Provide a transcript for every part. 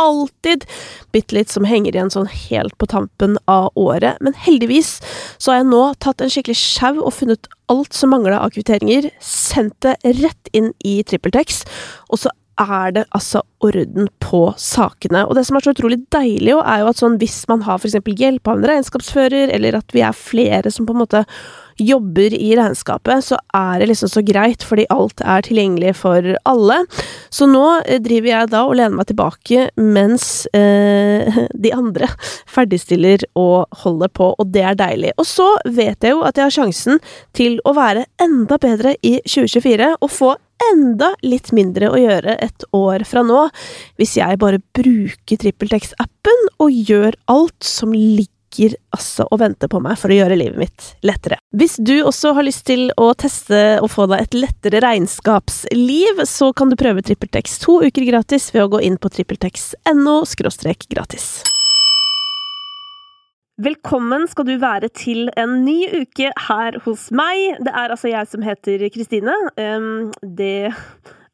alltid bitte litt som henger igjen sånn helt på tampen av året. Men heldigvis så har jeg nå tatt en skikkelig sjau og funnet alt som mangla av kvitteringer, sendt det rett inn i TrippelTex, og så er det altså orden på sakene. Og det som er så utrolig deilig, jo, er jo at sånn hvis man har eksempel hjelp av en regnskapsfører, eller at vi er flere som på en måte jobber i regnskapet, så er det liksom så greit, fordi alt er tilgjengelig for alle. Så nå eh, driver jeg da og lener meg tilbake mens eh, de andre ferdigstiller og holder på, og det er deilig. Og så vet jeg jo at jeg har sjansen til å være enda bedre i 2024 og få enda litt mindre å gjøre et år fra nå, hvis jeg bare bruker TrippelTex-appen og gjør alt som ligger altså og venter på meg for å gjøre livet mitt lettere. Hvis du også har lyst til å teste og få deg et lettere regnskapsliv, så kan du prøve TrippelTex to uker gratis ved å gå inn på trippeltex.no – gratis. Velkommen skal du være til en ny uke her hos meg. Det er altså jeg som heter Kristine. Det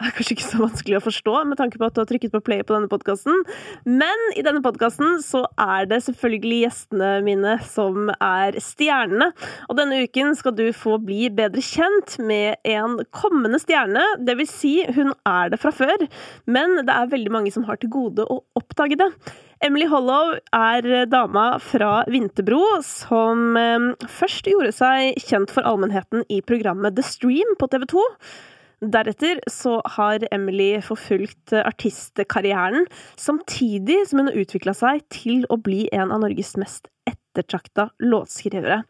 er kanskje ikke så vanskelig å forstå med tanke på at du har trykket på play på denne podkasten. Men i denne podkasten så er det selvfølgelig gjestene mine som er stjernene. Og denne uken skal du få bli bedre kjent med en kommende stjerne. Det vil si, hun er det fra før, men det er veldig mange som har til gode å oppdage det. Emily Hollow er dama fra Vinterbro som eh, først gjorde seg kjent for allmennheten i programmet The Stream på TV 2. Deretter så har Emily forfulgt artistkarrieren, samtidig som hun har utvikla seg til å bli en av Norges mest ettertrakta låtskrivere.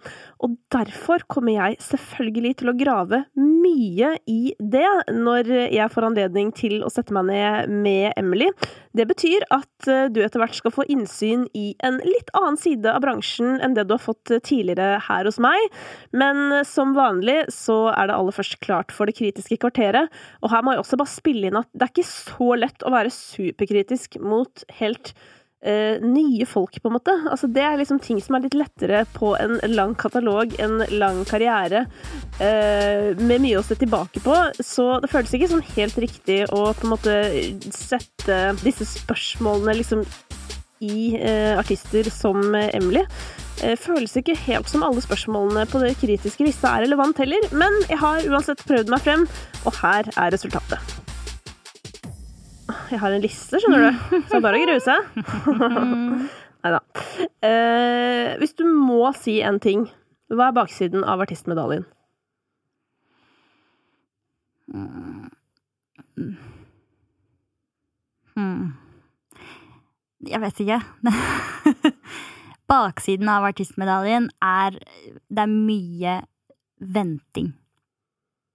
Og derfor kommer jeg selvfølgelig til å grave mye i det når jeg får anledning til å sette meg ned med Emily. Det betyr at eh, du etter hvert skal få innsyn i en litt annen side av bransjen enn det du har fått tidligere her hos meg. Men som vanlig så er det aller først klart for det kritiske kvarteret. Og her må jeg også bare spille inn at det er ikke så lett å være superkritisk mot helt Uh, nye folk, på en måte. Altså, det er liksom ting som er litt lettere på en lang katalog, en lang karriere, uh, med mye å se tilbake på. Så det føles ikke sånn helt riktig å på en måte sette disse spørsmålene liksom i uh, artister som Emily. Føles ikke helt som alle spørsmålene på det kritiske lista er relevant heller, men jeg har uansett prøvd meg frem, og her er resultatet. Jeg har en liste, skjønner du. Så bare å grue seg. Nei da. Eh, hvis du må si en ting, hva er baksiden av artistmedaljen? Hmm. Jeg vet ikke. Baksiden av artistmedaljen er Det er mye venting.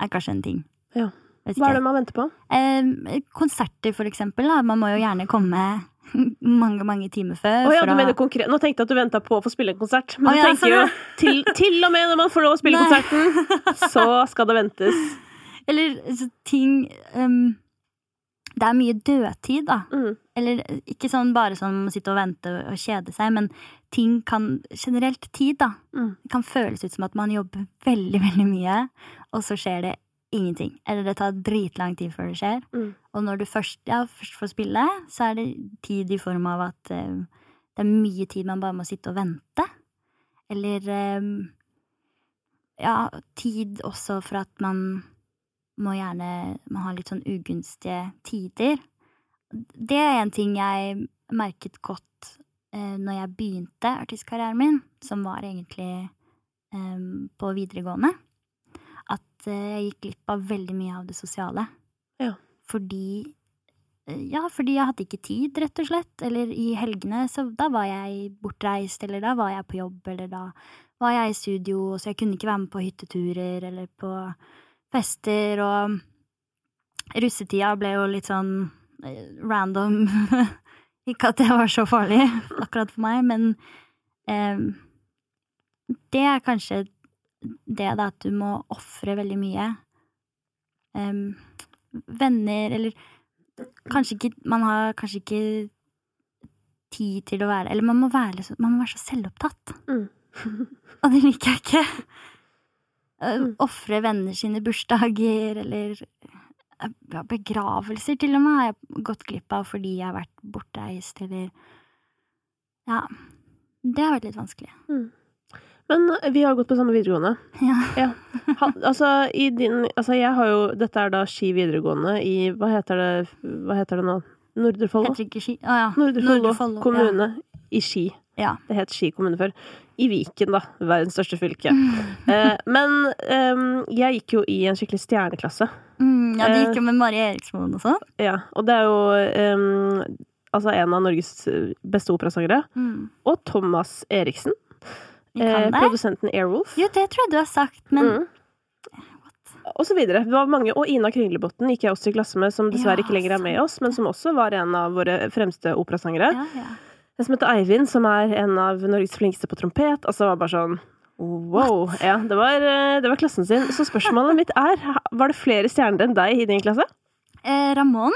Er kanskje en ting. Ja. Hva er det man venter på? Eh, konserter, for eksempel. Da. Man må jo gjerne komme mange mange timer før. Oh, ja, konkret. Nå tenkte jeg at du venta på å få spille en konsert. Men oh, ja, du tenker jo til, til, og med når man får lov å spille Nei. konserten, så skal det ventes. Eller så, ting um, Det er mye dødtid, da. Mm. Eller ikke sånn bare sånn å sitte og vente og kjede seg, men ting kan Generelt tid, da. Mm. Det kan føles ut som at man jobber veldig, veldig mye, og så skjer det ingenting. Eller det tar dritlang tid før det skjer. Mm. Og når du først, ja, først, får spille, så er det tid i form av at uh, det er mye tid man bare må sitte og vente. Eller um, ja, tid også for at man må gjerne Man har litt sånn ugunstige tider. Det er en ting jeg merket godt uh, når jeg begynte artistkarrieren min, som var egentlig um, på videregående at eh, jeg gikk glipp av veldig mye av det sosiale. Ja. Fordi eh, Ja, fordi jeg hadde ikke tid, rett og slett. Eller i helgene, så da var jeg bortreist, eller da var jeg på jobb, eller da var jeg i studio, så jeg kunne ikke være med på hytteturer eller på fester, og russetida ble jo litt sånn eh, random. ikke at det var så farlig akkurat for meg, men eh, det er kanskje det da at du må ofre veldig mye. Um, venner, eller kanskje ikke Man har kanskje ikke tid til å være Eller man må være, man må være så selvopptatt. Mm. Og det liker jeg ikke. Mm. Ofre venner sine bursdager, eller begravelser til og med har jeg gått glipp av fordi jeg har vært bortreist, eller Ja. Det har vært litt vanskelig. Mm. Men eh, vi har gått på samme videregående. Ja. ja. Han, altså, i din Altså, jeg har jo Dette er da Ski videregående i Hva heter det, hva heter det nå? Nordre Follo? Ah, ja. Nordre Follo kommune ja. i Ski. Ja. Det het Ski kommune før. I Viken, da. Verdens største fylke. eh, men eh, jeg gikk jo i en skikkelig stjerneklasse. Mm, ja, du gikk jo med Mari Eriksmoen også. sånn? Ja, og det er jo eh, altså en av Norges beste operasangere. Mm. Og Thomas Eriksen. Eh, produsenten Airwolf. Jo, det tror jeg du har sagt, men mm. Og så videre. Det var mange, og Ina Kringlebotn gikk jeg også i klasse med, som dessverre ikke lenger er med oss, men som også var en av våre fremste operasangere. Ja, ja. En som heter Eivind, som er en av Norges flinkeste på trompet. Altså, det var bare sånn Wow. Ja, det var, eh, det var, klassen sin. Så spørsmålet mitt er, var det flere stjerner enn deg i din klasse? Eh, Ramón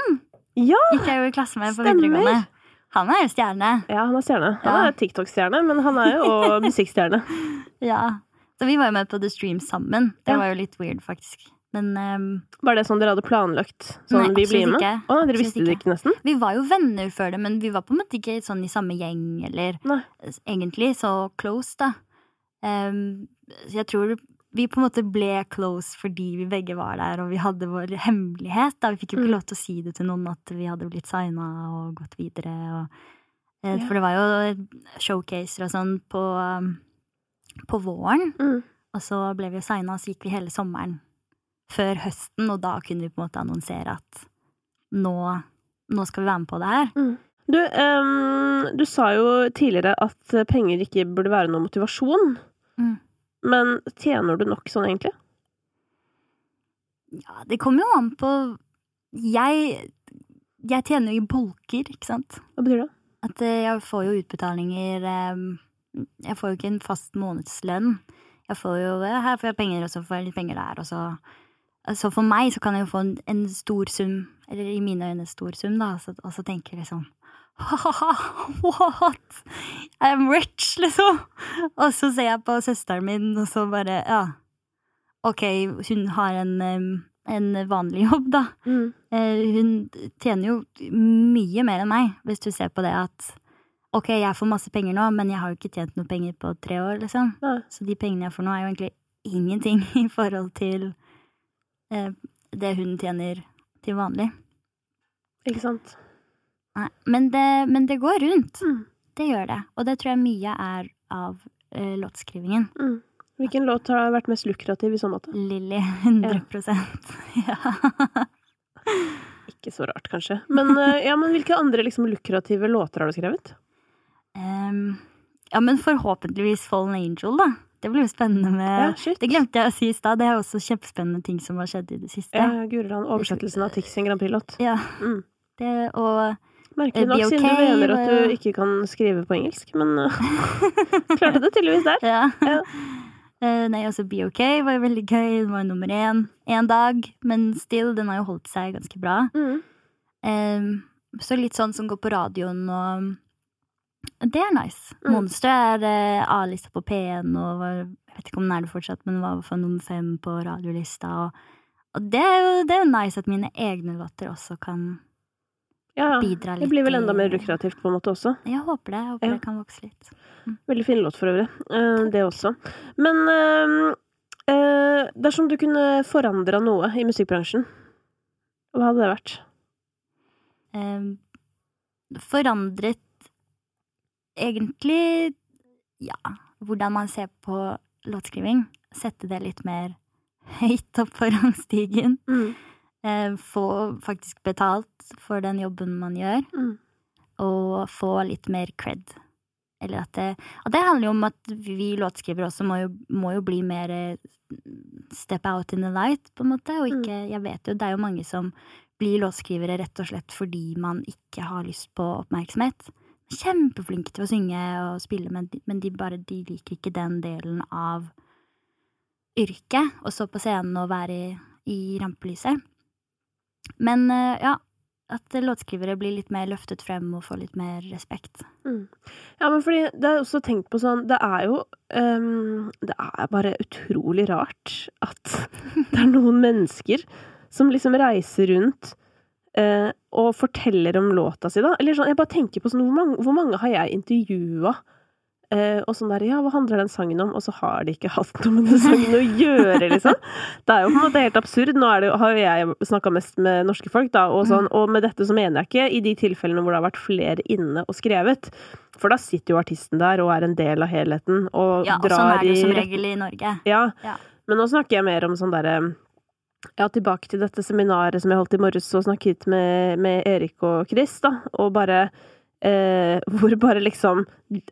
ja, gikk jeg jo i klasse med på videregående. Han er jo stjerne. Ja, han er stjerne. Han ja. er TikTok-stjerne, men han er jo musikkstjerne. ja. Så vi var jo med på The Stream sammen. Det ja. var jo litt weird, faktisk. Men um, Var det sånn dere hadde planlagt? Sånn nei, vi blir med? Ikke. Å, dere visste det ikke nesten? Vi var jo venner før det, men vi var på en måte ikke sånn i samme gjeng, eller nei. egentlig så close, da. Um, jeg tror vi på en måte ble close fordi vi begge var der, og vi hadde vår hemmelighet. Da. Vi fikk jo ikke mm. lov til å si det til noen at vi hadde blitt signa og gått videre. Og, eh, ja. For det var jo showcaser og sånn på, um, på våren. Mm. Og så ble vi signa, og så gikk vi hele sommeren før høsten, og da kunne vi på en måte annonsere at nå, nå skal vi være med på det her. Mm. Du, um, du sa jo tidligere at penger ikke burde være noen motivasjon. Mm. Men tjener du nok sånn, egentlig? Ja, det kommer jo an på Jeg Jeg tjener jo i bolker, ikke sant? Hva betyr det? At eh, jeg får jo utbetalinger eh, Jeg får jo ikke en fast månedslønn. Jeg får jo Her får jeg penger, og så får jeg litt penger der, og så Så for meg så kan jeg jo få en, en stor sum, eller i mine øyne stor sum, da, og så tenker jeg liksom What? I'm rich, liksom. Og så ser jeg på søsteren min, og så bare Ja. Ok, hun har en, en vanlig jobb, da. Mm. Eh, hun tjener jo mye mer enn meg, hvis du ser på det at Ok, jeg får masse penger nå, men jeg har jo ikke tjent noe penger på tre år, liksom. Ja. Så de pengene jeg får nå, er jo egentlig ingenting i forhold til eh, det hun tjener til vanlig. Ikke sant. Nei, men det, men det går rundt. Mm. Det gjør det. Og det tror jeg mye er av uh, låtskrivingen. Mm. Hvilken låt har vært mest lukrativ i så måte? Lilly. 100% ja. Ikke så rart, kanskje. Men, uh, ja, men hvilke andre liksom, lukrative låter har du skrevet? Um, ja, men forhåpentligvis Fallen Angel, da. Det blir jo spennende med ja, Det glemte jeg å si i stad. Det er også kjempespennende ting som har skjedd i det siste. Ja, Guriland. Oversettelsen av Tix sin Grand Prix-låt. Ja. Mm. Det, og Merkelig nok, siden du mener at du ikke kan skrive på engelsk, men uh, klarte det tydeligvis der. Ja. ja. Uh, nei, altså Be OK var jo veldig gøy. Den var nummer én én dag, men still, den har jo holdt seg ganske bra. Mm. Uh, så litt sånn som går på radioen og Det er nice. Mm. Monster er uh, A-lista på P1 og var, jeg vet ikke om den er det fortsatt, men var for nummer fem på radiolista. Og, og det, er jo, det er jo nice at mine egne låter også kan ja, bidra litt. Det blir vel enda mer lukrativt på en måte også. Jeg håper det. Jeg håper ja. det kan vokse litt. Mm. Veldig fin låt for øvrig. Uh, det også. Men uh, uh, dersom du kunne forandra noe i musikkbransjen, hva hadde det vært? forandret egentlig ja, hvordan man ser på låtskriving. Sette det litt mer høyt opp på rangstigen. Mm få faktisk betalt for den jobben man gjør, mm. og få litt mer cred. Eller at det, og det handler jo om at vi låtskrivere også må jo, må jo, bli mer eh, step out in the light, på en måte, og mm. ikke Jeg vet jo, det er jo mange som blir låtskrivere rett og slett fordi man ikke har lyst på oppmerksomhet. Kjempeflinke til å synge og spille, men de, men de bare de liker ikke den delen av yrket. Å stå på scenen og være i, i rampelyset. Men uh, ja, at låtskrivere blir litt mer løftet frem og får litt mer respekt. Mm. Ja, men fordi det er også tenkt på sånn Det er jo um, Det er bare utrolig rart at det er noen mennesker som liksom reiser rundt uh, og forteller om låta si, da. Eller sånn, jeg bare tenker på sånn Hvor mange, hvor mange har jeg intervjua Eh, og sånn der Ja, hva handler den sangen om? Og så har de ikke hatt noe med den sangen å gjøre, liksom. Det er jo på en måte helt absurd. Nå det, har jo jeg snakka mest med norske folk, da, og, sånn, og med dette så mener jeg ikke i de tilfellene hvor det har vært flere inne og skrevet. For da sitter jo artisten der og er en del av helheten og ja, drar i Ja, og sånn er det jo som regel i Norge. Ja. ja. Men nå snakker jeg mer om sånn derre ja, tilbake til dette seminaret som jeg holdt i morges og snakket med, med Erik og Chris, da, og bare eh, hvor bare liksom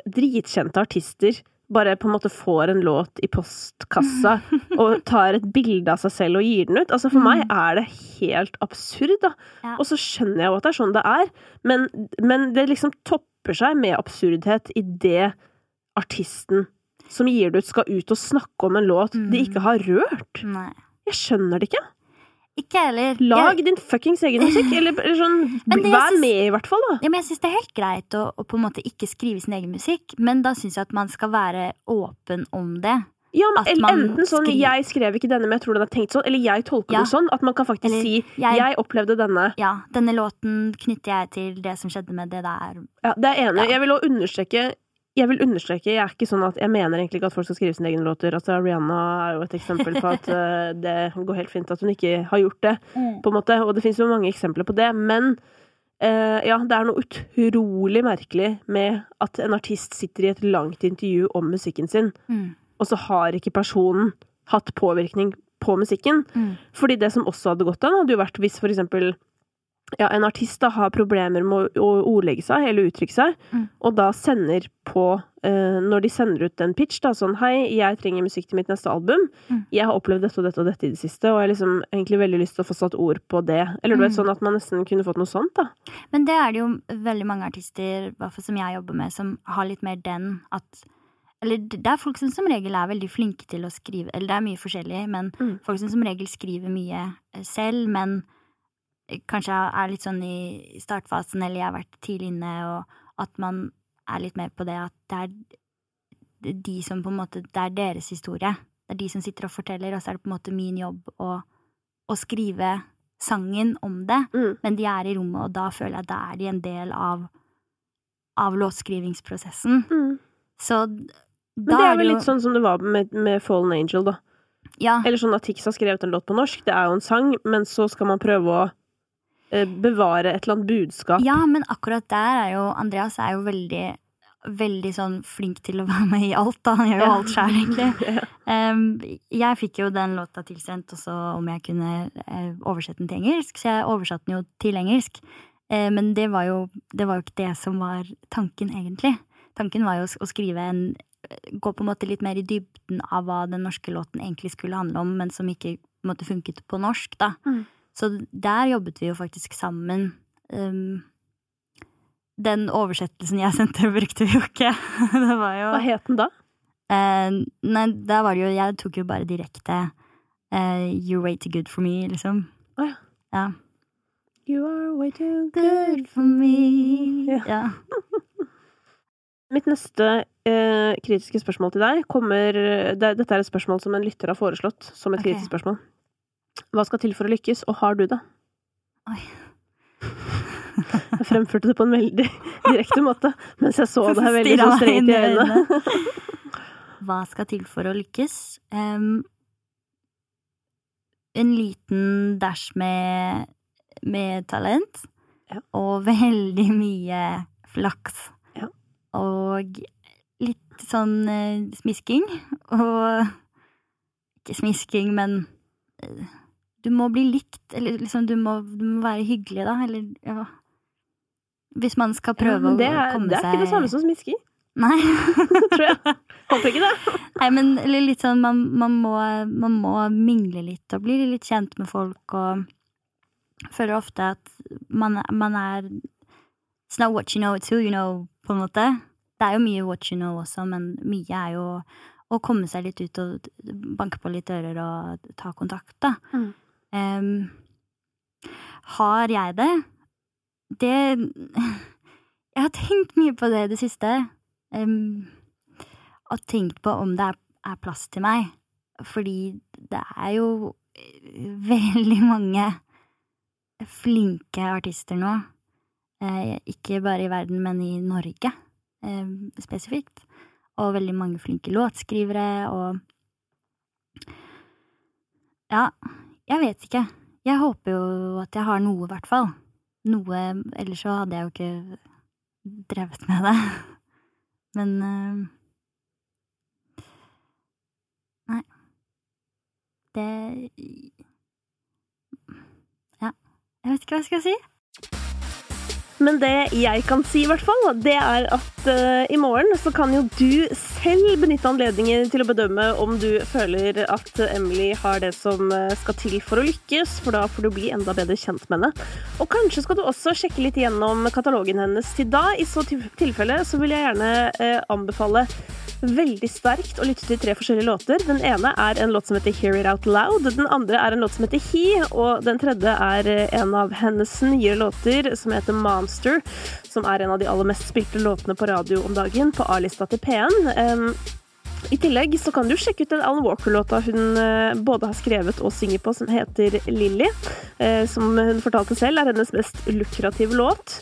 dritkjente artister bare på en måte får en låt i postkassa og tar et bilde av seg selv og gir den ut. Altså For meg mm. er det helt absurd, da. Ja. Og så skjønner jeg jo at det er sånn det er, men, men det liksom topper seg med absurdhet i det artisten som gir det ut, skal ut og snakke om en låt de mm. ikke har rørt. Nei. Jeg skjønner det ikke. Ikke heller. Lag jeg... din fuckings egen musikk! Eller, eller sånn, vær synes... med, i hvert fall, da. Ja, men jeg syns det er helt greit å, å, på en måte ikke skrive sin egen musikk, men da syns jeg at man skal være åpen om det. Ja, men Enten sånn skriver... 'jeg skrev ikke denne, men jeg tror den er tenkt sånn', eller 'jeg tolker ja. det sånn'. At man kan faktisk eller, si jeg... 'jeg opplevde denne'. Ja, denne låten knytter jeg til det som skjedde med det der. Ja, det er enig. Ja. Jeg vil òg understreke jeg vil understreke, jeg er ikke sånn at jeg mener egentlig ikke at folk skal skrive sine egne låter. Altså, Rihanna er jo et eksempel på at uh, det går helt fint at hun ikke har gjort det, mm. på en måte. Og det finnes jo mange eksempler på det. Men uh, ja, det er noe utrolig merkelig med at en artist sitter i et langt intervju om musikken sin, mm. og så har ikke personen hatt påvirkning på musikken. Mm. Fordi det som også hadde gått an, hadde jo vært hvis for eksempel ja, en artist da har problemer med å, ordlegge seg eller uttrykke seg, mm. og da sender på eh, Når de sender ut en pitch, da sånn Hei, jeg trenger musikk til mitt neste album. Mm. Jeg har opplevd dette og dette og dette i det siste, og jeg har liksom egentlig veldig lyst til å få satt ord på det. Eller du vet, mm. sånn at man nesten kunne fått noe sånt, da. Men det er det jo veldig mange artister, fall som jeg jobber med, som har litt mer den at eller det er folk som som regel er veldig flinke til å skrive Eller det er mye forskjellig, men mm. folk som som regel skriver mye eh, selv, men kanskje er litt sånn i startfasen, eller jeg har vært tidlig inne, og at man er litt mer på det at det er de som på en måte Det er deres historie. Det er de som sitter og forteller, og så er det på en måte min jobb å, å skrive sangen om det, mm. men de er i rommet, og da føler jeg at da er de en del av, av låtskrivingsprosessen. Mm. Så da Men det er vel litt sånn som det var med, med Fallen Angel, da. Ja. Eller sånn at Tix har skrevet en låt på norsk, det er jo en sang, men så skal man prøve å bevare et eller annet budskap. Ja, men akkurat der er jo Andreas er jo veldig veldig sånn flink til å være med i alt. da, Han gjør jo alt sjøl, egentlig. Um, jeg fikk jo den låta tilsendt også om jeg kunne uh, oversette den til engelsk, så jeg oversatte den jo til engelsk. Uh, men det var, jo, det var, jo, ikke det som var tanken, egentlig. Tanken var jo å skrive en Gå på en måte litt mer i dybden av hva den norske låten egentlig skulle handle om, men som ikke på en måte funket på norsk, da. Mm. Så der jobbet vi jo faktisk sammen. Um, den oversettelsen jeg sendte, brukte vi jo ikke. det var jo Hva het den da? Uh, nei, da var det jo Jeg tok jo bare direkte uh, You're way too good for me, liksom. Oh, ja. ja. You are way too good for me. Ja. ja. Mitt neste eh, kritiske spørsmål til deg kommer det, Dette er et spørsmål som en lytter har foreslått som et okay. kritisk spørsmål. Hva skal til for å lykkes, og har du det? Oi. Jeg fremførte det på en veldig direkte måte, mens jeg så det her veldig så strengt i øynene. Hva skal til for å lykkes? Um, en liten dash med, med talent. Ja. Og veldig mye flaks. Ja. Og litt sånn uh, smisking. Og ikke smisking, men uh, du må bli likt, eller liksom du må, du må være hyggelig, da, eller ja Hvis man skal prøve ja, er, å komme seg Det er ikke det samme som smisking. Nei. Tror jeg. Håper ikke det. Nei, men litt sånn man, man, må, man, må, mingle litt og bli litt kjent med folk og føler ofte at man, man er It's not what you know, it's who you know, på en måte. Det er jo mye what you know også, men mye er jo å komme seg litt ut og banke på litt dører og ta kontakt, da. Mm. Um, har jeg det? Det Jeg har tenkt mye på det i det siste. Um, og tenkt på om det er, er, plass til meg. Fordi det er jo veldig mange flinke artister nå. Eh, ikke bare i verden, men i Norge eh, spesifikt. Og veldig mange flinke låtskrivere og Ja, jeg vet ikke. Jeg håper jo at jeg har noe, i hvert fall. Noe Ellers så hadde jeg jo ikke drevet med det. Men uh, Nei. Det Ja. Jeg vet ikke hva jeg skal si. Men det jeg kan si, i hvert fall, det er at uh, i morgen så kan jo du selv benytte anledningen til å bedømme om du føler at Emily har det som eh, skal til for å lykkes, for da får du bli enda bedre kjent med henne. Og kanskje skal du også sjekke litt gjennom katalogen hennes til da. I så tilfelle så vil jeg gjerne uh, anbefale veldig sterkt å lytte til tre forskjellige låter. Den ene er en låt som heter Hear It Out Loud. Den andre er en låt som heter He. Og den tredje er en av hennes nye låter som heter Monster. Som er en av de aller mest spilte låtene på radio om dagen, på A-lista til P1. Um, i tillegg så kan du sjekke ut den Alan Walker-låta hun eh, både har skrevet og synger på, som heter Lilly. Eh, som hun fortalte selv er hennes mest lukrative låt.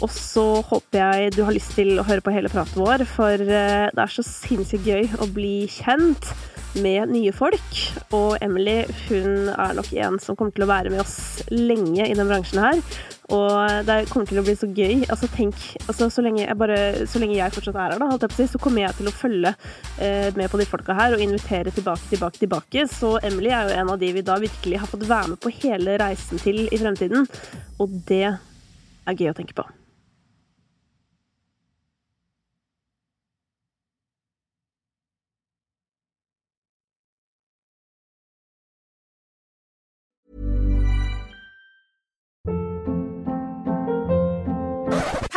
Og så håper jeg du har lyst til å høre på hele praten vår, for eh, det er så sinnssykt gøy å bli kjent med nye folk. Og Emily hun er nok en som kommer til å være med oss lenge i den bransjen her. Og det kommer til å bli så gøy. Altså, tenk, altså, så, lenge jeg bare, så, lenge jeg fortsatt er her, da, si, så kommer jeg til å følge eh, med på de folka her og invitere tilbake, tilbake, tilbake. Så Emily er jo en av de vi da virkelig har fått være med på hele reisen til i fremtiden. Og det er gøy å tenke på.